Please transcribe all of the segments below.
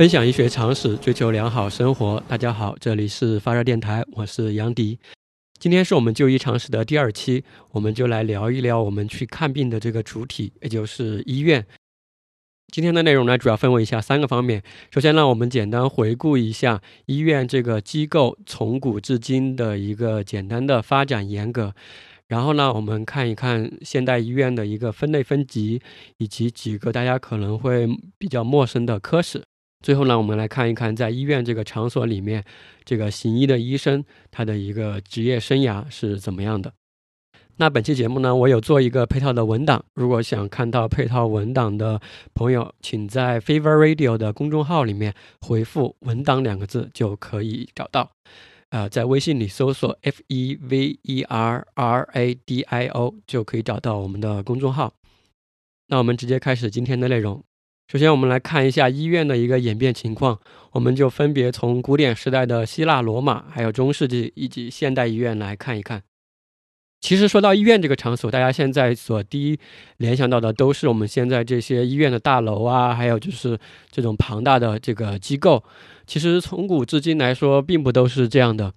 分享医学常识，追求良好生活。大家好，这里是发热电台，我是杨迪。今天是我们就医常识的第二期，我们就来聊一聊我们去看病的这个主体，也就是医院。今天的内容呢，主要分为以下三个方面。首先呢，我们简单回顾一下医院这个机构从古至今的一个简单的发展严格。然后呢，我们看一看现代医院的一个分类分级，以及几个大家可能会比较陌生的科室。最后呢，我们来看一看在医院这个场所里面，这个行医的医生他的一个职业生涯是怎么样的。那本期节目呢，我有做一个配套的文档，如果想看到配套文档的朋友，请在 Fever Radio 的公众号里面回复“文档”两个字就可以找到。呃，在微信里搜索 F E V E R R A D I O 就可以找到我们的公众号。那我们直接开始今天的内容。首先，我们来看一下医院的一个演变情况。我们就分别从古典时代的希腊、罗马，还有中世纪以及现代医院来看一看。其实说到医院这个场所，大家现在所第一联想到的都是我们现在这些医院的大楼啊，还有就是这种庞大的这个机构。其实从古至今来说，并不都是这样的。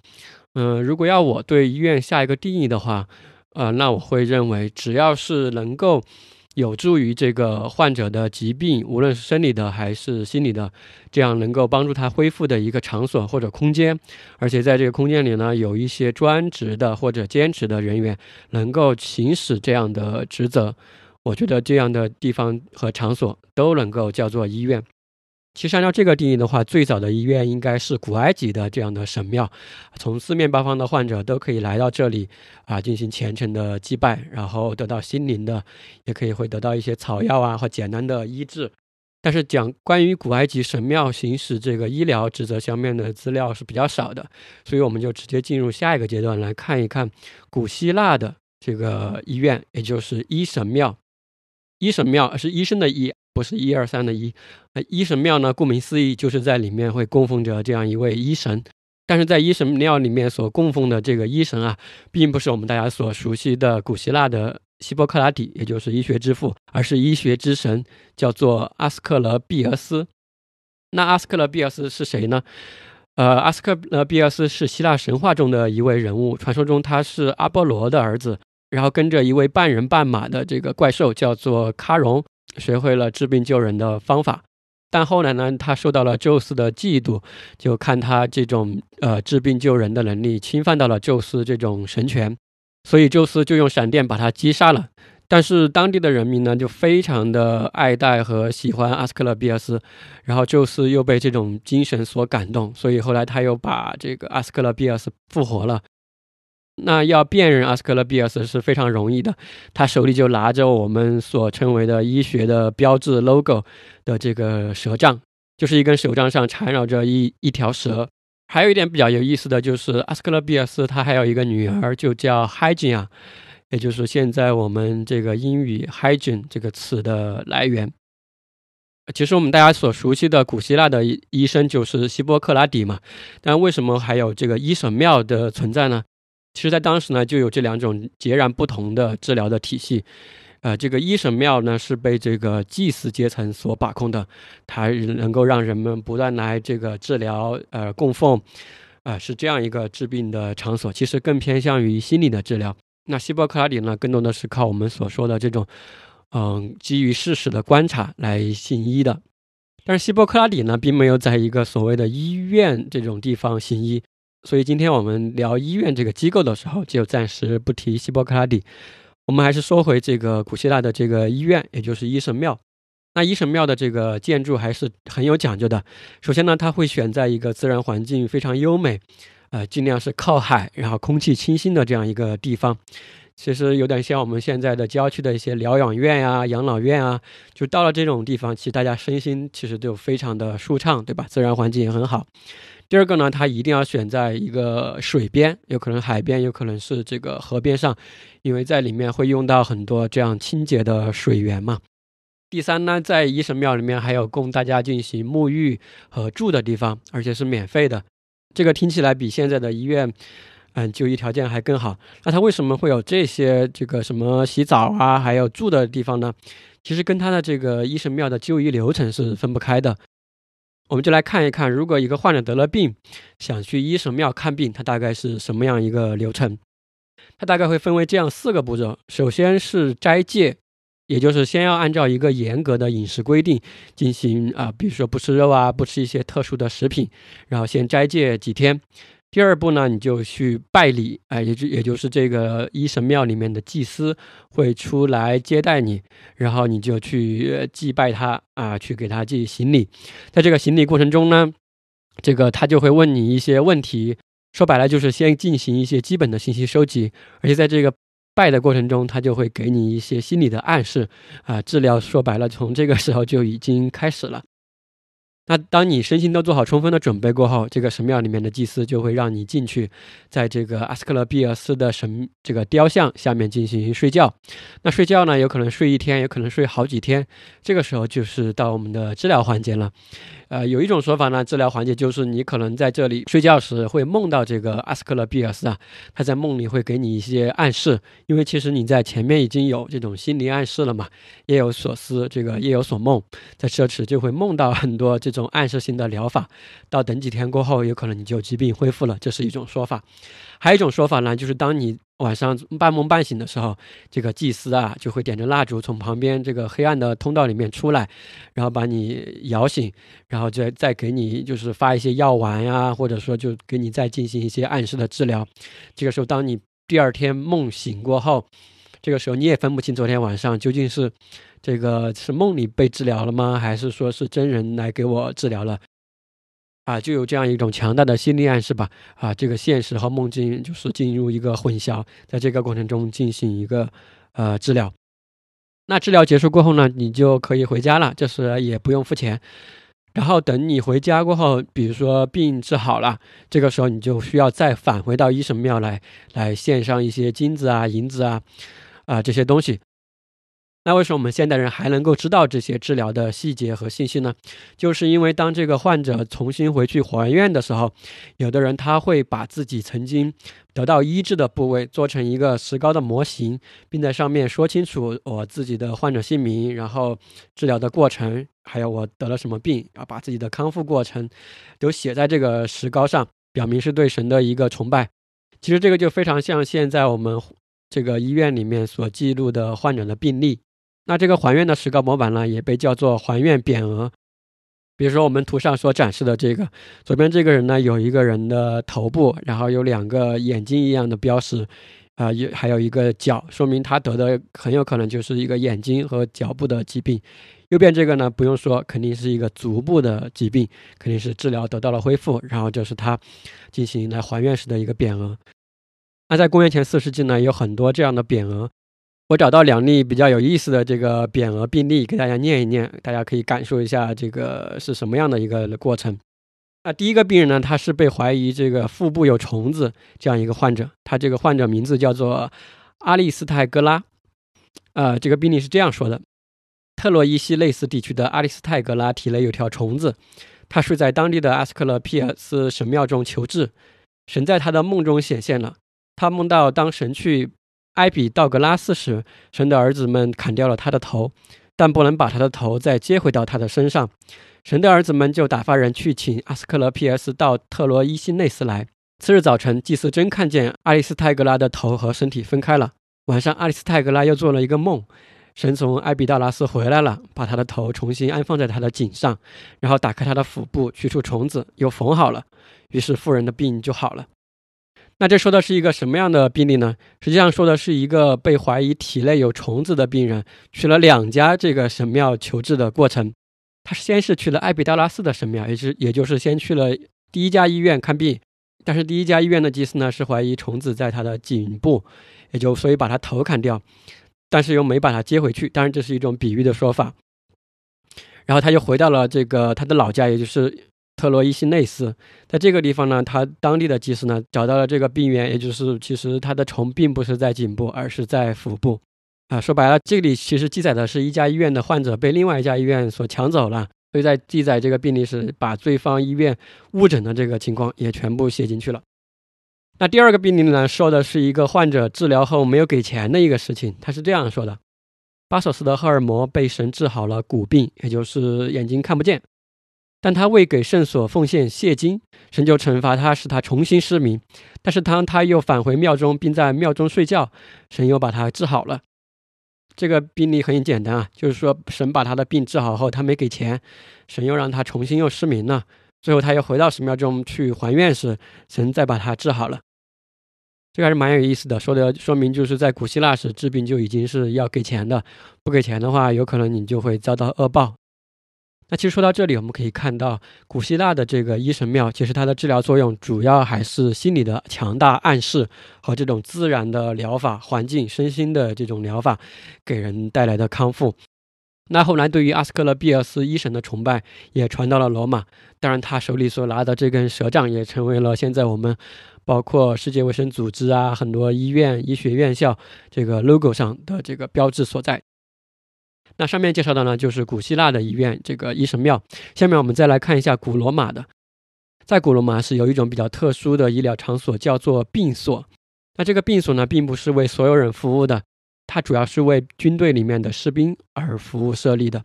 嗯，如果要我对医院下一个定义的话，呃，那我会认为，只要是能够。有助于这个患者的疾病，无论是生理的还是心理的，这样能够帮助他恢复的一个场所或者空间，而且在这个空间里呢，有一些专职的或者兼职的人员能够行使这样的职责，我觉得这样的地方和场所都能够叫做医院。其实按照这个定义的话，最早的医院应该是古埃及的这样的神庙，从四面八方的患者都可以来到这里啊，进行虔诚的祭拜，然后得到心灵的，也可以会得到一些草药啊或简单的医治。但是讲关于古埃及神庙行使这个医疗职责方面的资料是比较少的，所以我们就直接进入下一个阶段来看一看古希腊的这个医院，也就是医神庙。医神庙是医生的医。不是一二三的一，呃，医神庙呢，顾名思义，就是在里面会供奉着这样一位医神。但是在医神庙里面所供奉的这个医神啊，并不是我们大家所熟悉的古希腊的希波克拉底，也就是医学之父，而是医学之神，叫做阿斯克勒庇俄斯。那阿斯克勒庇俄斯是谁呢？呃，阿斯克勒庇俄斯是希腊神话中的一位人物，传说中他是阿波罗的儿子，然后跟着一位半人半马的这个怪兽，叫做喀戎。学会了治病救人的方法，但后来呢，他受到了宙斯的嫉妒，就看他这种呃治病救人的能力侵犯到了宙斯这种神权，所以宙斯就用闪电把他击杀了。但是当地的人民呢，就非常的爱戴和喜欢阿斯克勒庇俄斯，然后宙斯又被这种精神所感动，所以后来他又把这个阿斯克勒庇俄斯复活了。那要辨认阿斯克勒庇俄斯是非常容易的，他手里就拿着我们所称为的医学的标志 logo 的这个蛇杖，就是一根手杖上缠绕着一一条蛇。还有一点比较有意思的就是，阿斯克勒庇俄斯他还有一个女儿，就叫 Hygiene，也就是现在我们这个英语 Hygiene 这个词的来源。其实我们大家所熟悉的古希腊的医生就是希波克拉底嘛，但为什么还有这个医神庙的存在呢？其实，在当时呢，就有这两种截然不同的治疗的体系。呃，这个医神庙呢，是被这个祭祀阶层所把控的，它能够让人们不断来这个治疗、呃供奉，啊，是这样一个治病的场所。其实更偏向于心理的治疗。那希波克拉底呢，更多的是靠我们所说的这种，嗯，基于事实的观察来行医的。但是希波克拉底呢，并没有在一个所谓的医院这种地方行医，所以今天我们聊医院这个机构的时候，就暂时不提希波克拉底。我们还是说回这个古希腊的这个医院，也就是医神庙。那医神庙的这个建筑还是很有讲究的。首先呢，它会选在一个自然环境非常优美，呃，尽量是靠海，然后空气清新的这样一个地方。其实有点像我们现在的郊区的一些疗养院啊、养老院啊，就到了这种地方，其实大家身心其实就非常的舒畅，对吧？自然环境也很好。第二个呢，它一定要选在一个水边，有可能海边，有可能是这个河边上，因为在里面会用到很多这样清洁的水源嘛。第三呢，在医神庙里面还有供大家进行沐浴和住的地方，而且是免费的。这个听起来比现在的医院。嗯，就医条件还更好。那它为什么会有这些这个什么洗澡啊，还有住的地方呢？其实跟他的这个医神庙的就医流程是分不开的。我们就来看一看，如果一个患者得了病，想去医神庙看病，他大概是什么样一个流程？他大概会分为这样四个步骤：首先是斋戒，也就是先要按照一个严格的饮食规定进行啊，比如说不吃肉啊，不吃一些特殊的食品，然后先斋戒几天。第二步呢，你就去拜礼，哎，也就也就是这个一神庙里面的祭司会出来接待你，然后你就去祭拜他啊，去给他祭行礼。在这个行礼过程中呢，这个他就会问你一些问题，说白了就是先进行一些基本的信息收集，而且在这个拜的过程中，他就会给你一些心理的暗示啊，治疗说白了从这个时候就已经开始了。那当你身心都做好充分的准备过后，这个神庙里面的祭司就会让你进去，在这个阿斯克勒庇俄斯的神这个雕像下面进行睡觉。那睡觉呢，有可能睡一天，有可能睡好几天。这个时候就是到我们的治疗环节了。呃，有一种说法呢，治疗环节就是你可能在这里睡觉时会梦到这个阿斯克勒庇尔斯啊，他在梦里会给你一些暗示，因为其实你在前面已经有这种心理暗示了嘛，夜有所思，这个夜有所梦，在奢侈就会梦到很多这种暗示性的疗法，到等几天过后，有可能你就疾病恢复了，这是一种说法。还有一种说法呢，就是当你晚上半梦半醒的时候，这个祭司啊就会点着蜡烛从旁边这个黑暗的通道里面出来，然后把你摇醒，然后再再给你就是发一些药丸呀，或者说就给你再进行一些暗示的治疗。这个时候，当你第二天梦醒过后，这个时候你也分不清昨天晚上究竟是这个是梦里被治疗了吗，还是说是真人来给我治疗了。啊，就有这样一种强大的心理暗示吧。啊，这个现实和梦境就是进入一个混淆，在这个过程中进行一个呃治疗。那治疗结束过后呢，你就可以回家了，就是也不用付钱。然后等你回家过后，比如说病治好了，这个时候你就需要再返回到医神庙来，来献上一些金子啊、银子啊，啊这些东西。那为什么我们现代人还能够知道这些治疗的细节和信息呢？就是因为当这个患者重新回去还愿的时候，有的人他会把自己曾经得到医治的部位做成一个石膏的模型，并在上面说清楚我自己的患者姓名，然后治疗的过程，还有我得了什么病，要把自己的康复过程都写在这个石膏上，表明是对神的一个崇拜。其实这个就非常像现在我们这个医院里面所记录的患者的病历。那这个还愿的石膏模板呢，也被叫做还愿匾额。比如说我们图上所展示的这个，左边这个人呢，有一个人的头部，然后有两个眼睛一样的标识，啊，有还有一个脚，说明他得的很有可能就是一个眼睛和脚部的疾病。右边这个呢，不用说，肯定是一个足部的疾病，肯定是治疗得到了恢复，然后就是他进行来还愿时的一个匾额。那在公元前四世纪呢，有很多这样的匾额。我找到两例比较有意思的这个匾额病例，给大家念一念，大家可以感受一下这个是什么样的一个过程。那第一个病人呢，他是被怀疑这个腹部有虫子这样一个患者，他这个患者名字叫做阿利斯泰格拉。呃，这个病例是这样说的：特洛伊西类似地区的阿利斯泰格拉体内有条虫子，他睡在当地的阿斯克勒皮尔斯神庙中求治，神在他的梦中显现了，他梦到当神去。埃比道格拉斯时，神的儿子们砍掉了他的头，但不能把他的头再接回到他的身上。神的儿子们就打发人去请阿斯克勒皮斯到特罗伊西内斯来。次日早晨，祭司真看见阿里斯泰格拉的头和身体分开了。晚上，阿里斯泰格拉又做了一个梦，神从埃比道拉斯回来了，把他的头重新安放在他的颈上，然后打开他的腹部，取出虫子，又缝好了。于是妇人的病就好了。那这说的是一个什么样的病例呢？实际上说的是一个被怀疑体内有虫子的病人，去了两家这个神庙求治的过程。他先是去了埃比达拉斯的神庙，也是也就是先去了第一家医院看病，但是第一家医院的祭司呢是怀疑虫子在他的颈部，也就所以把他头砍掉。但是又没把他接回去，当然这是一种比喻的说法。然后他就回到了这个他的老家，也就是特洛伊西内斯。在这个地方呢，他当地的祭司呢找到了这个病源，也就是其实他的虫并不是在颈部，而是在腹部。啊，说白了，这里其实记载的是一家医院的患者被另外一家医院所抢走了，所以在记载这个病例时，把对方医院误诊的这个情况也全部写进去了。那第二个病例呢，说的是一个患者治疗后没有给钱的一个事情。他是这样说的：巴索斯的赫尔摩被神治好了骨病，也就是眼睛看不见，但他未给圣所奉献谢金，神就惩罚他，使他重新失明。但是当他又返回庙中，并在庙中睡觉，神又把他治好了。这个病例很简单啊，就是说神把他的病治好后，他没给钱，神又让他重新又失明了。最后，他又回到神庙中去还愿时，神再把他治好了。这个还是蛮有意思的，说的说明就是在古希腊时治病就已经是要给钱的，不给钱的话，有可能你就会遭到恶报。那其实说到这里，我们可以看到古希腊的这个医神庙，其实它的治疗作用主要还是心理的强大暗示和这种自然的疗法环境、身心的这种疗法给人带来的康复。那后来，对于阿斯克勒庇尔斯医神的崇拜也传到了罗马。当然，他手里所拿的这根蛇杖也成为了现在我们包括世界卫生组织啊、很多医院、医学院校这个 logo 上的这个标志所在。那上面介绍的呢，就是古希腊的医院这个医神庙。下面我们再来看一下古罗马的。在古罗马是有一种比较特殊的医疗场所，叫做病所。那这个病所呢，并不是为所有人服务的。它主要是为军队里面的士兵而服务设立的。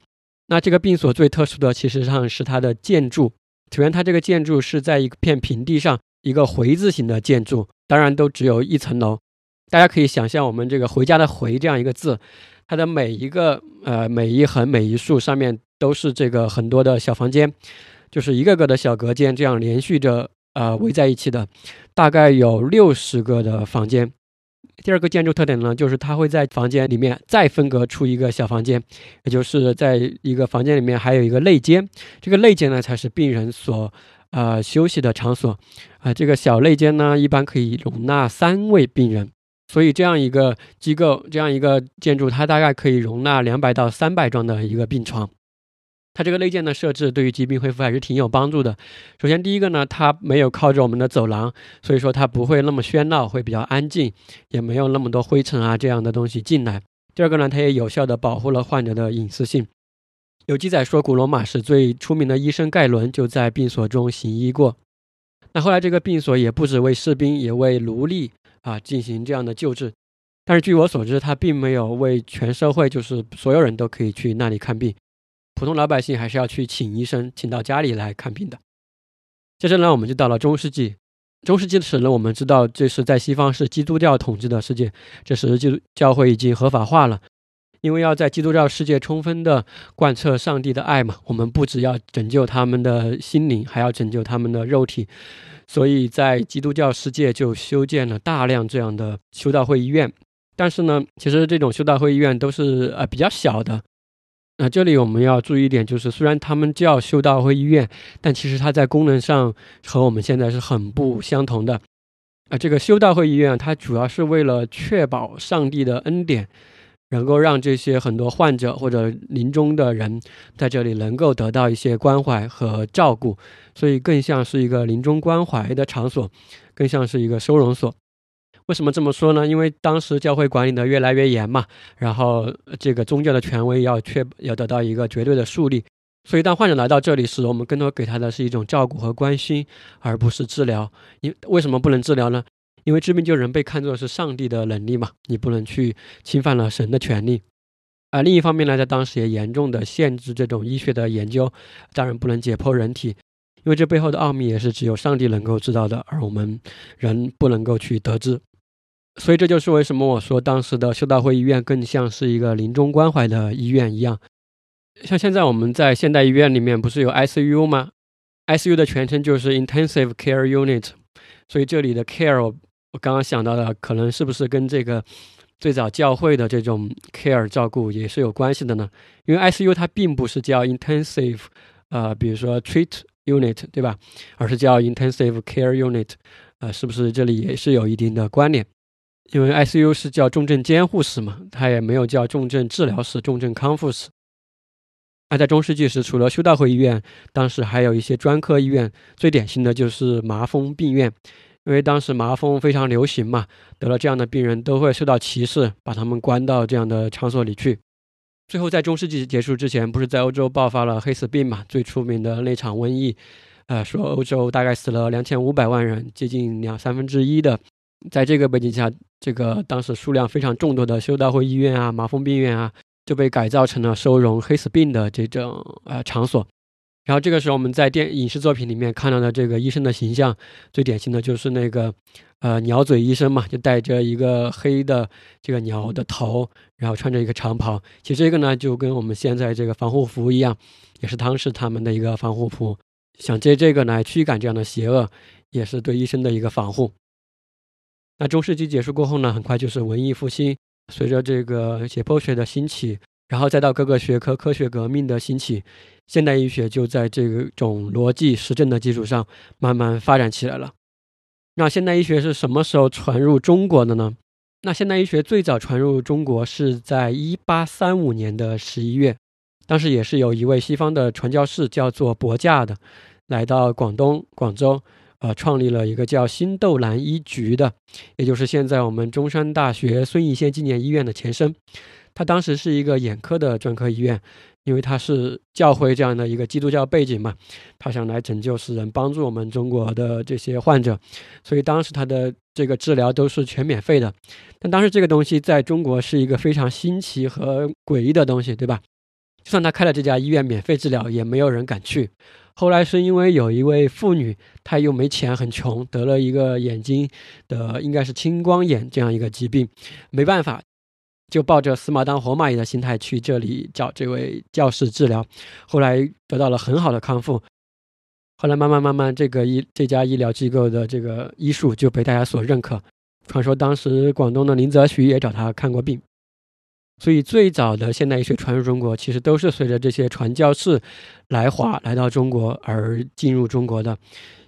那这个病所最特殊的，其实上是它的建筑。首先，它这个建筑是在一片平地上，一个回字形的建筑，当然都只有一层楼。大家可以想象，我们这个“回家”的“回”这样一个字，它的每一个呃每一横每一竖上面都是这个很多的小房间，就是一个个的小隔间，这样连续着呃围在一起的，大概有六十个的房间。第二个建筑特点呢，就是它会在房间里面再分隔出一个小房间，也就是在一个房间里面还有一个内间。这个内间呢，才是病人所呃休息的场所。啊，这个小内间呢，一般可以容纳三位病人。所以这样一个机构，这样一个建筑，它大概可以容纳两百到三百张的一个病床。它这个内建的设置对于疾病恢复还是挺有帮助的。首先，第一个呢，它没有靠着我们的走廊，所以说它不会那么喧闹，会比较安静，也没有那么多灰尘啊这样的东西进来。第二个呢，它也有效的保护了患者的隐私性。有记载说，古罗马是最出名的医生盖伦就在病所中行医过。那后来这个病所也不止为士兵，也为奴隶啊进行这样的救治。但是据我所知，他并没有为全社会，就是所有人都可以去那里看病。普通老百姓还是要去请医生，请到家里来看病的。接着呢，我们就到了中世纪。中世纪的史呢，我们知道这是在西方是基督教统治的世界，这时基督教会已经合法化了。因为要在基督教世界充分的贯彻上帝的爱嘛，我们不只要拯救他们的心灵，还要拯救他们的肉体。所以在基督教世界就修建了大量这样的修道会医院。但是呢，其实这种修道会医院都是呃比较小的。那这里我们要注意一点，就是虽然他们叫修道会医院，但其实它在功能上和我们现在是很不相同的。啊，这个修道会医院它主要是为了确保上帝的恩典，能够让这些很多患者或者临终的人在这里能够得到一些关怀和照顾，所以更像是一个临终关怀的场所，更像是一个收容所。为什么这么说呢？因为当时教会管理的越来越严嘛，然后这个宗教的权威要确要得到一个绝对的树立，所以当患者来到这里时，我们更多给他的是一种照顾和关心，而不是治疗。因为什么不能治疗呢？因为治病救人被看作是上帝的能力嘛，你不能去侵犯了神的权利。而，另一方面呢，在当时也严重的限制这种医学的研究，当然不能解剖人体，因为这背后的奥秘也是只有上帝能够知道的，而我们人不能够去得知。所以这就是为什么我说当时的修道会医院更像是一个临终关怀的医院一样。像现在我们在现代医院里面不是有 ICU 吗？ICU 的全称就是 Intensive Care Unit，所以这里的 care 刚刚想到的，可能是不是跟这个最早教会的这种 care 照顾也是有关系的呢？因为 ICU 它并不是叫 Intensive，呃，比如说 Treat Unit 对吧？而是叫 Intensive Care Unit，呃，是不是这里也是有一定的关联？因为 ICU 是叫重症监护室嘛，它也没有叫重症治疗室、重症康复室。那在中世纪时，除了修道会医院，当时还有一些专科医院，最典型的就是麻风病院，因为当时麻风非常流行嘛，得了这样的病人都会受到歧视，把他们关到这样的场所里去。最后，在中世纪结束之前，不是在欧洲爆发了黑死病嘛？最出名的那场瘟疫，呃，说欧洲大概死了两千五百万人，接近两三分之一的。在这个背景下，这个当时数量非常众多的修道会医院啊、麻风病院啊，就被改造成了收容黑死病的这种呃场所。然后这个时候，我们在电影视作品里面看到的这个医生的形象，最典型的就是那个呃鸟嘴医生嘛，就戴着一个黑的这个鸟的头，然后穿着一个长袍。其实这个呢，就跟我们现在这个防护服一样，也是当时他们的一个防护服，想借这个来驱赶这样的邪恶，也是对医生的一个防护。那中世纪结束过后呢，很快就是文艺复兴，随着这个解剖学的兴起，然后再到各个学科科学革命的兴起，现代医学就在这种逻辑实证的基础上慢慢发展起来了。那现代医学是什么时候传入中国的呢？那现代医学最早传入中国是在一八三五年的十一月，当时也是有一位西方的传教士叫做伯驾的，来到广东广州。呃，创立了一个叫新豆兰医局的，也就是现在我们中山大学孙逸仙纪念医院的前身。他当时是一个眼科的专科医院，因为他是教会这样的一个基督教背景嘛，他想来拯救世人，帮助我们中国的这些患者，所以当时他的这个治疗都是全免费的。但当时这个东西在中国是一个非常新奇和诡异的东西，对吧？就算他开了这家医院免费治疗，也没有人敢去。后来是因为有一位妇女，她又没钱，很穷，得了一个眼睛的应该是青光眼这样一个疾病，没办法，就抱着死马当活马医的心态去这里找这位教士治疗，后来得到了很好的康复。后来慢慢慢慢，这个医这家医疗机构的这个医术就被大家所认可。传说当时广东的林则徐也找他看过病。所以，最早的现代医学传入中国，其实都是随着这些传教士来华来到中国而进入中国的。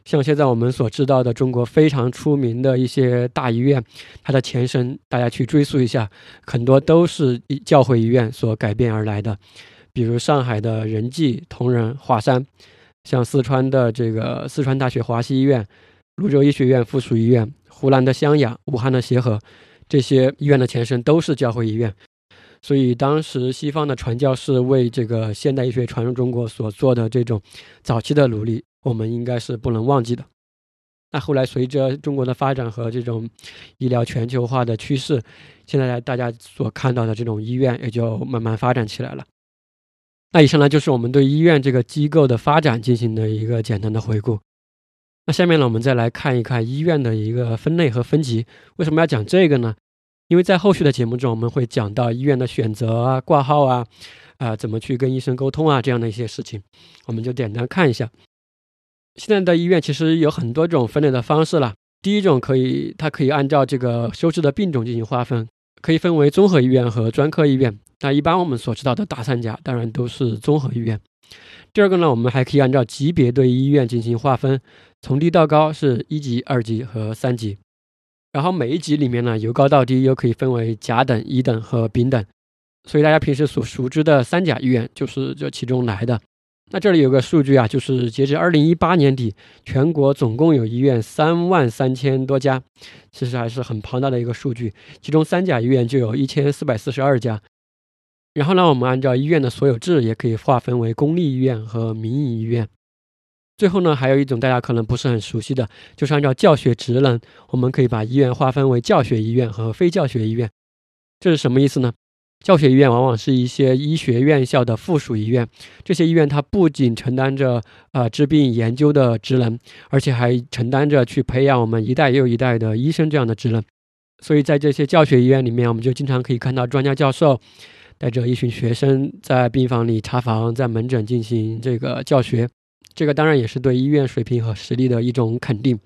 像现在我们所知道的中国非常出名的一些大医院，它的前身，大家去追溯一下，很多都是教会医院所改变而来的。比如上海的仁济、同仁、华山，像四川的这个四川大学华西医院、泸州医学院附属医院、湖南的湘雅、武汉的协和，这些医院的前身都是教会医院。所以，当时西方的传教士为这个现代医学传入中国所做的这种早期的努力，我们应该是不能忘记的。那后来，随着中国的发展和这种医疗全球化的趋势，现在大家所看到的这种医院也就慢慢发展起来了。那以上呢，就是我们对医院这个机构的发展进行的一个简单的回顾。那下面呢，我们再来看一看医院的一个分类和分级。为什么要讲这个呢？因为在后续的节目中，我们会讲到医院的选择啊、挂号啊、啊怎么去跟医生沟通啊这样的一些事情，我们就简单看一下。现在的医院其实有很多种分类的方式了。第一种可以，它可以按照这个收治的病种进行划分，可以分为综合医院和专科医院。那一般我们所知道的大三甲，当然都是综合医院。第二个呢，我们还可以按照级别对医院进行划分，从低到高是一级、二级和三级。然后每一级里面呢，由高到低又可以分为甲等、乙等和丙等，所以大家平时所熟知的三甲医院就是这其中来的。那这里有个数据啊，就是截至二零一八年底，全国总共有医院三万三千多家，其实还是很庞大的一个数据。其中三甲医院就有一千四百四十二家。然后呢，我们按照医院的所有制，也可以划分为公立医院和民营医院。最后呢，还有一种大家可能不是很熟悉的，就是按照教学职能，我们可以把医院划分为教学医院和非教学医院。这是什么意思呢？教学医院往往是一些医学院校的附属医院，这些医院它不仅承担着呃治病研究的职能，而且还承担着去培养我们一代又一代的医生这样的职能。所以在这些教学医院里面，我们就经常可以看到专家教授带着一群学生在病房里查房，在门诊进行这个教学。这个当然也是对医院水平和实力的一种肯定。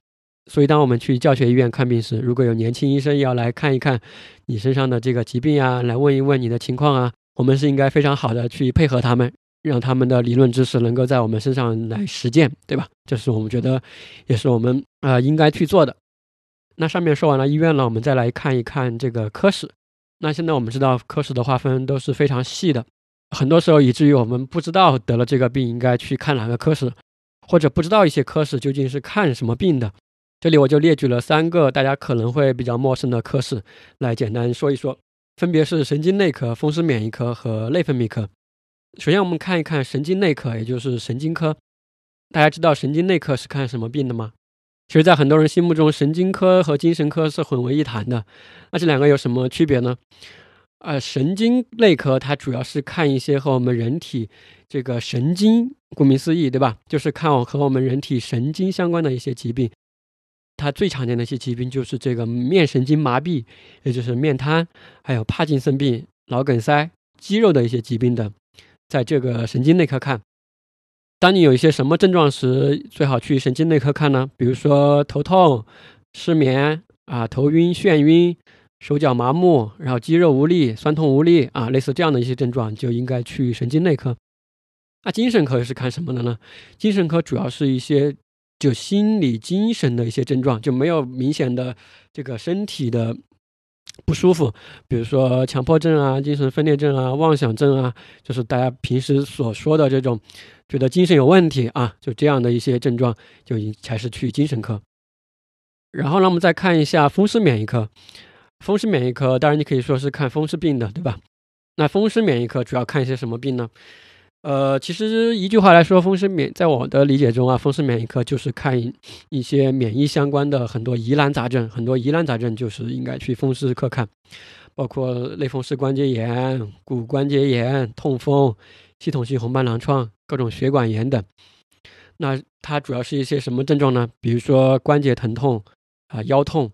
所以，当我们去教学医院看病时，如果有年轻医生要来看一看你身上的这个疾病啊，来问一问你的情况啊，我们是应该非常好的去配合他们，让他们的理论知识能够在我们身上来实践，对吧？这是我们觉得，也是我们啊应该去做的。那上面说完了医院了，我们再来看一看这个科室。那现在我们知道科室的划分都是非常细的，很多时候以至于我们不知道得了这个病应该去看哪个科室，或者不知道一些科室究竟是看什么病的。这里我就列举了三个大家可能会比较陌生的科室，来简单说一说，分别是神经内科、风湿免疫科和内分泌科。首先，我们看一看神经内科，也就是神经科。大家知道神经内科是看什么病的吗？其实，在很多人心目中，神经科和精神科是混为一谈的。那这两个有什么区别呢？呃，神经内科它主要是看一些和我们人体这个神经，顾名思义，对吧？就是看我和我们人体神经相关的一些疾病。它最常见的一些疾病就是这个面神经麻痹，也就是面瘫，还有帕金森病、脑梗塞、肌肉的一些疾病等，在这个神经内科看。当你有一些什么症状时，最好去神经内科看呢？比如说头痛、失眠啊、头晕、眩晕、手脚麻木，然后肌肉无力、酸痛无力啊，类似这样的一些症状，就应该去神经内科。那精神科是看什么的呢？精神科主要是一些。就心理、精神的一些症状，就没有明显的这个身体的不舒服，比如说强迫症啊、精神分裂症啊、妄想症啊，就是大家平时所说的这种觉得精神有问题啊，就这样的一些症状，就已才是去精神科。然后呢，我们再看一下风湿免疫科。风湿免疫科当然你可以说是看风湿病的，对吧？那风湿免疫科主要看一些什么病呢？呃，其实一句话来说，风湿免在我的理解中啊，风湿免疫科就是看一些免疫相关的很多疑难杂症，很多疑难杂症就是应该去风湿科看，包括类风湿关节炎、骨关节炎、痛风、系统性红斑狼疮、各种血管炎等。那它主要是一些什么症状呢？比如说关节疼痛啊、腰痛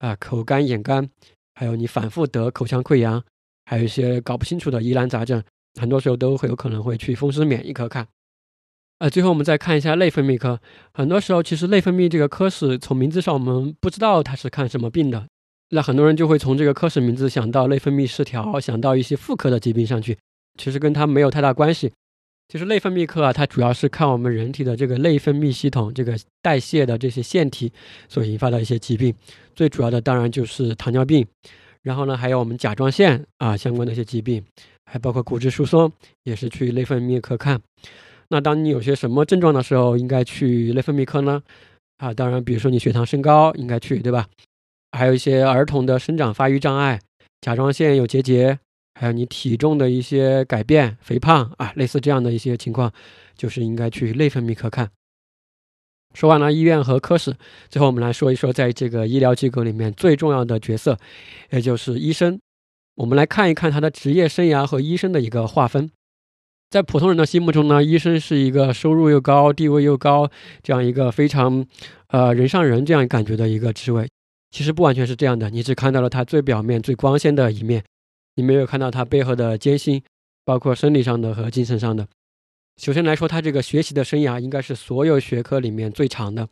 啊、口干眼干，还有你反复得口腔溃疡，还有一些搞不清楚的疑难杂症。很多时候都会有可能会去风湿免疫科看，呃，最后我们再看一下内分泌科。很多时候其实内分泌这个科室从名字上我们不知道它是看什么病的，那很多人就会从这个科室名字想到内分泌失调，想到一些妇科的疾病上去，其实跟它没有太大关系。其实内分泌科啊，它主要是看我们人体的这个内分泌系统、这个代谢的这些腺体所引发的一些疾病，最主要的当然就是糖尿病，然后呢还有我们甲状腺啊相关的一些疾病。还包括骨质疏松，也是去内分泌科看。那当你有些什么症状的时候，应该去内分泌科呢？啊，当然，比如说你血糖升高，应该去，对吧？还有一些儿童的生长发育障碍、甲状腺有结节，还有你体重的一些改变、肥胖啊，类似这样的一些情况，就是应该去内分泌科看。说完了医院和科室，最后我们来说一说，在这个医疗机构里面最重要的角色，也就是医生。我们来看一看他的职业生涯和医生的一个划分。在普通人的心目中呢，医生是一个收入又高、地位又高，这样一个非常，呃，人上人这样感觉的一个职位。其实不完全是这样的，你只看到了他最表面、最光鲜的一面，你没有看到他背后的艰辛，包括生理上的和精神上的。首先来说，他这个学习的生涯应该是所有学科里面最长的。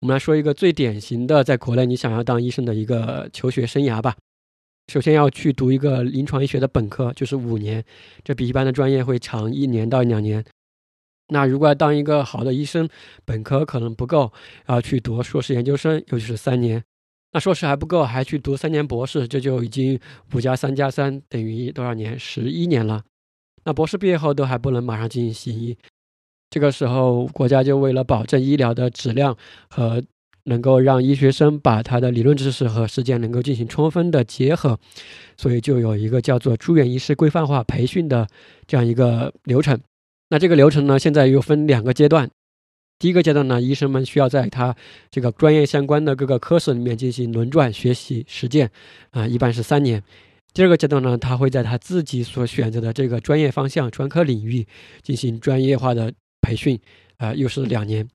我们来说一个最典型的，在国内你想要当医生的一个求学生涯吧。首先要去读一个临床医学的本科，就是五年，这比一般的专业会长一年到两年。那如果要当一个好的医生，本科可能不够，要去读硕士研究生，尤其是三年。那硕士还不够，还去读三年博士，这就已经五加三加三等于多少年？十一年了。那博士毕业后都还不能马上进行行医，这个时候国家就为了保证医疗的质量和。能够让医学生把他的理论知识和实践能够进行充分的结合，所以就有一个叫做住院医师规范化培训的这样一个流程。那这个流程呢，现在又分两个阶段。第一个阶段呢，医生们需要在他这个专业相关的各个科室里面进行轮转学习实践，啊，一般是三年。第二个阶段呢，他会在他自己所选择的这个专业方向、专科领域进行专业化的培训，啊，又是两年。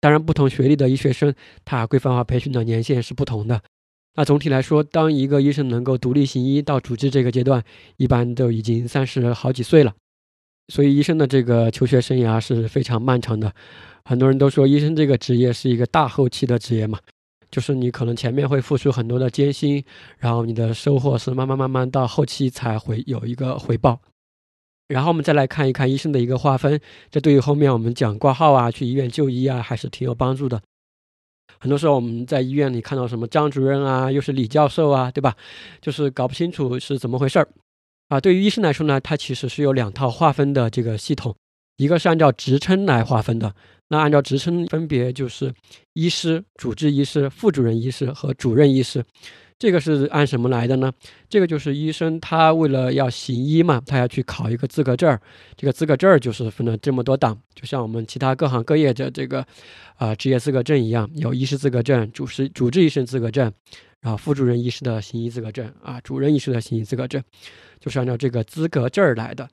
当然，不同学历的医学生，他规范化培训的年限是不同的。那总体来说，当一个医生能够独立行医到主治这个阶段，一般都已经三十好几岁了。所以医生的这个求学生涯是非常漫长的。很多人都说，医生这个职业是一个大后期的职业嘛，就是你可能前面会付出很多的艰辛，然后你的收获是慢慢慢慢到后期才会有一个回报。然后我们再来看一看医生的一个划分，这对于后面我们讲挂号啊、去医院就医啊，还是挺有帮助的。很多时候我们在医院里看到什么张主任啊，又是李教授啊，对吧？就是搞不清楚是怎么回事儿啊。对于医生来说呢，它其实是有两套划分的这个系统，一个是按照职称来划分的，那按照职称分别就是医师、主治医师、副主任医师和主任医师。这个是按什么来的呢？这个就是医生他为了要行医嘛，他要去考一个资格证儿。这个资格证儿就是分了这么多档，就像我们其他各行各业的这个啊职业资格证一样，有医师资格证、主师主治医生资格证，然后副主任医师的行医资格证啊，主任医师的行医资格证，就是按照这个资格证儿来的。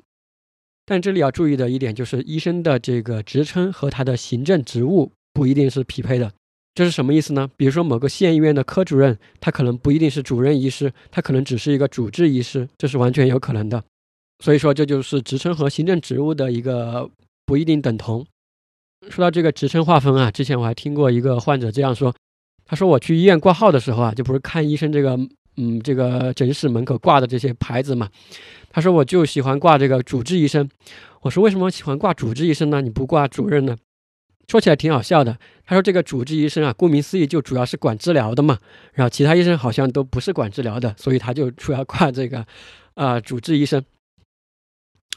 但这里要注意的一点就是，医生的这个职称和他的行政职务不一定是匹配的。这是什么意思呢？比如说某个县医院的科主任，他可能不一定是主任医师，他可能只是一个主治医师，这是完全有可能的。所以说，这就是职称和行政职务的一个不一定等同。说到这个职称划分啊，之前我还听过一个患者这样说，他说我去医院挂号的时候啊，就不是看医生这个，嗯，这个诊室门口挂的这些牌子嘛，他说我就喜欢挂这个主治医生。我说为什么喜欢挂主治医生呢？你不挂主任呢？说起来挺好笑的。他说：“这个主治医生啊，顾名思义就主要是管治疗的嘛。然后其他医生好像都不是管治疗的，所以他就主要挂这个，啊，主治医生。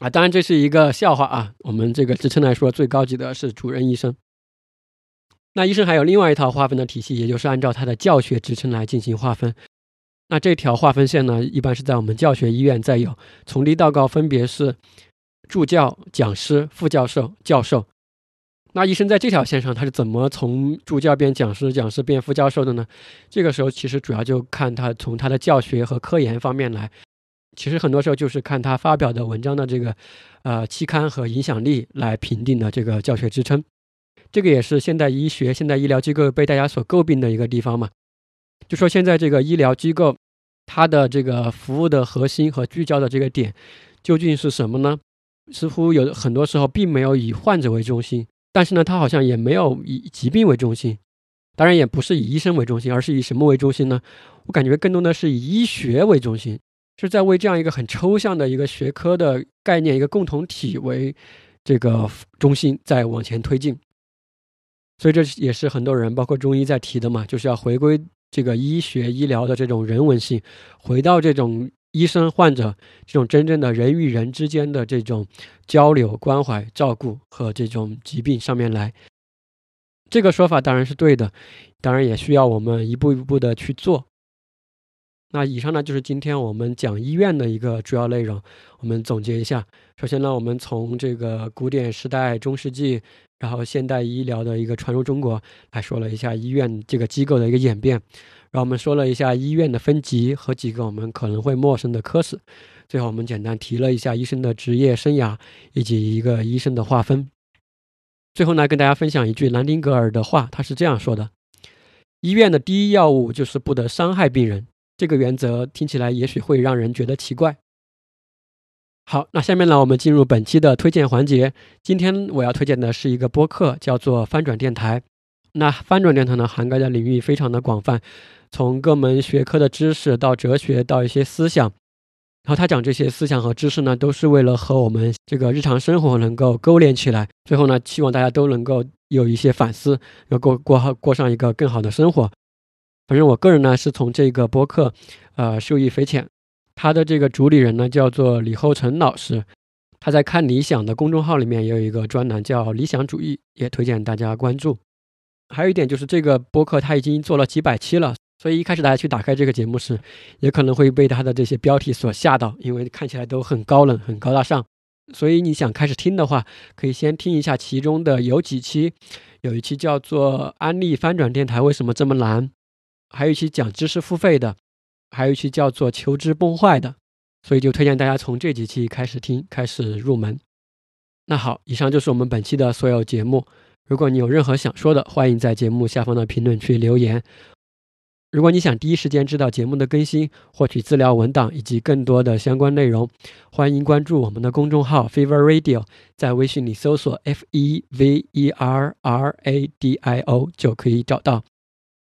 啊，当然这是一个笑话啊。我们这个职称来说，最高级的是主任医生。那医生还有另外一套划分的体系，也就是按照他的教学职称来进行划分。那这条划分线呢，一般是在我们教学医院再有，从低到高分别是助教、讲师、副教授、教授。”那医生在这条线上，他是怎么从助教变讲师、讲师变副教授的呢？这个时候其实主要就看他从他的教学和科研方面来。其实很多时候就是看他发表的文章的这个，呃，期刊和影响力来评定的这个教学支撑。这个也是现代医学、现代医疗机构被大家所诟病的一个地方嘛。就说现在这个医疗机构，它的这个服务的核心和聚焦的这个点究竟是什么呢？似乎有很多时候并没有以患者为中心。但是呢，他好像也没有以疾病为中心，当然也不是以医生为中心，而是以什么为中心呢？我感觉更多的是以医学为中心，是在为这样一个很抽象的一个学科的概念、一个共同体为这个中心在往前推进。所以这也是很多人，包括中医在提的嘛，就是要回归这个医学医疗的这种人文性，回到这种。医生、患者这种真正的人与人之间的这种交流、关怀、照顾和这种疾病上面来，这个说法当然是对的，当然也需要我们一步一步的去做。那以上呢就是今天我们讲医院的一个主要内容。我们总结一下，首先呢，我们从这个古典时代、中世纪，然后现代医疗的一个传入中国，来说了一下医院这个机构的一个演变。然后我们说了一下医院的分级和几个我们可能会陌生的科室，最后我们简单提了一下医生的职业生涯以及一个医生的划分。最后呢，跟大家分享一句兰丁格尔的话，他是这样说的：“医院的第一要务就是不得伤害病人。”这个原则听起来也许会让人觉得奇怪。好，那下面呢，我们进入本期的推荐环节。今天我要推荐的是一个播客，叫做翻转电台。那翻转电台呢，涵盖的领域非常的广泛。从各门学科的知识到哲学，到一些思想，然后他讲这些思想和知识呢，都是为了和我们这个日常生活能够勾连起来。最后呢，希望大家都能够有一些反思，要过过好过上一个更好的生活。反正我个人呢，是从这个播客，呃，受益匪浅。他的这个主理人呢，叫做李厚成老师，他在看理想的公众号里面也有一个专栏叫理想主义，也推荐大家关注。还有一点就是这个播客他已经做了几百期了。所以一开始大家去打开这个节目时，也可能会被它的这些标题所吓到，因为看起来都很高冷、很高大上。所以你想开始听的话，可以先听一下其中的有几期，有一期叫做《安利翻转电台为什么这么难》，还有一期讲知识付费的，还有一期叫做《求知崩坏》的。所以就推荐大家从这几期开始听，开始入门。那好，以上就是我们本期的所有节目。如果你有任何想说的，欢迎在节目下方的评论区留言。如果你想第一时间知道节目的更新，获取资料文档以及更多的相关内容，欢迎关注我们的公众号 Fever Radio，在微信里搜索 F E V E R R A D I O 就可以找到。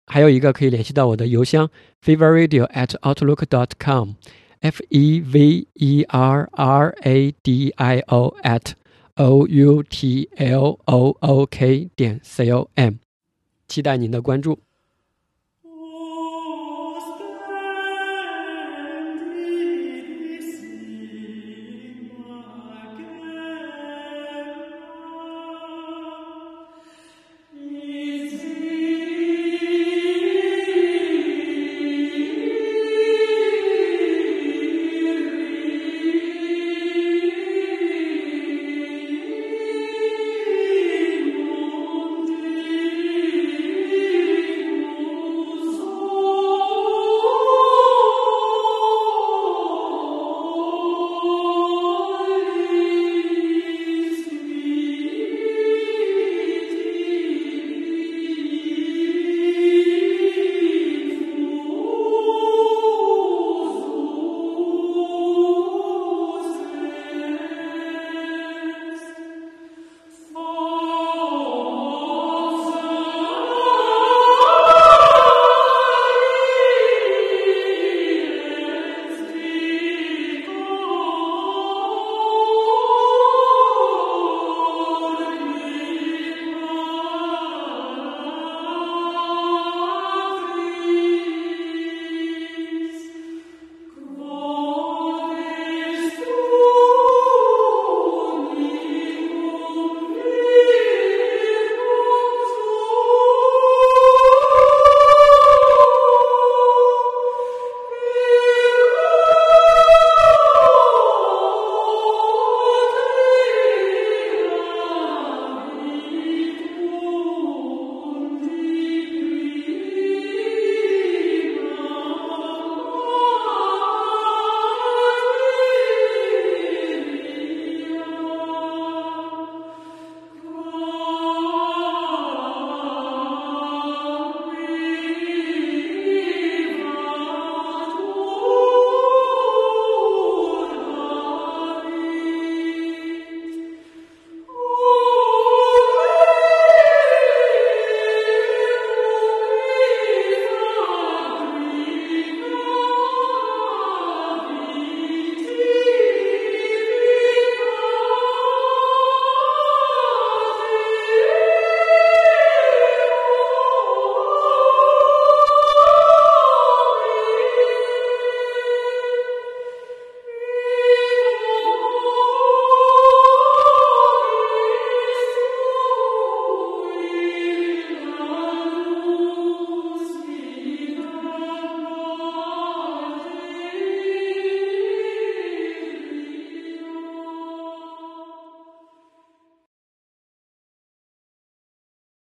还有一个可以联系到我的邮箱 Fever Radio at Outlook dot com，F E V E R R A D I O at O U T L O O K 点 C O M，期待您的关注。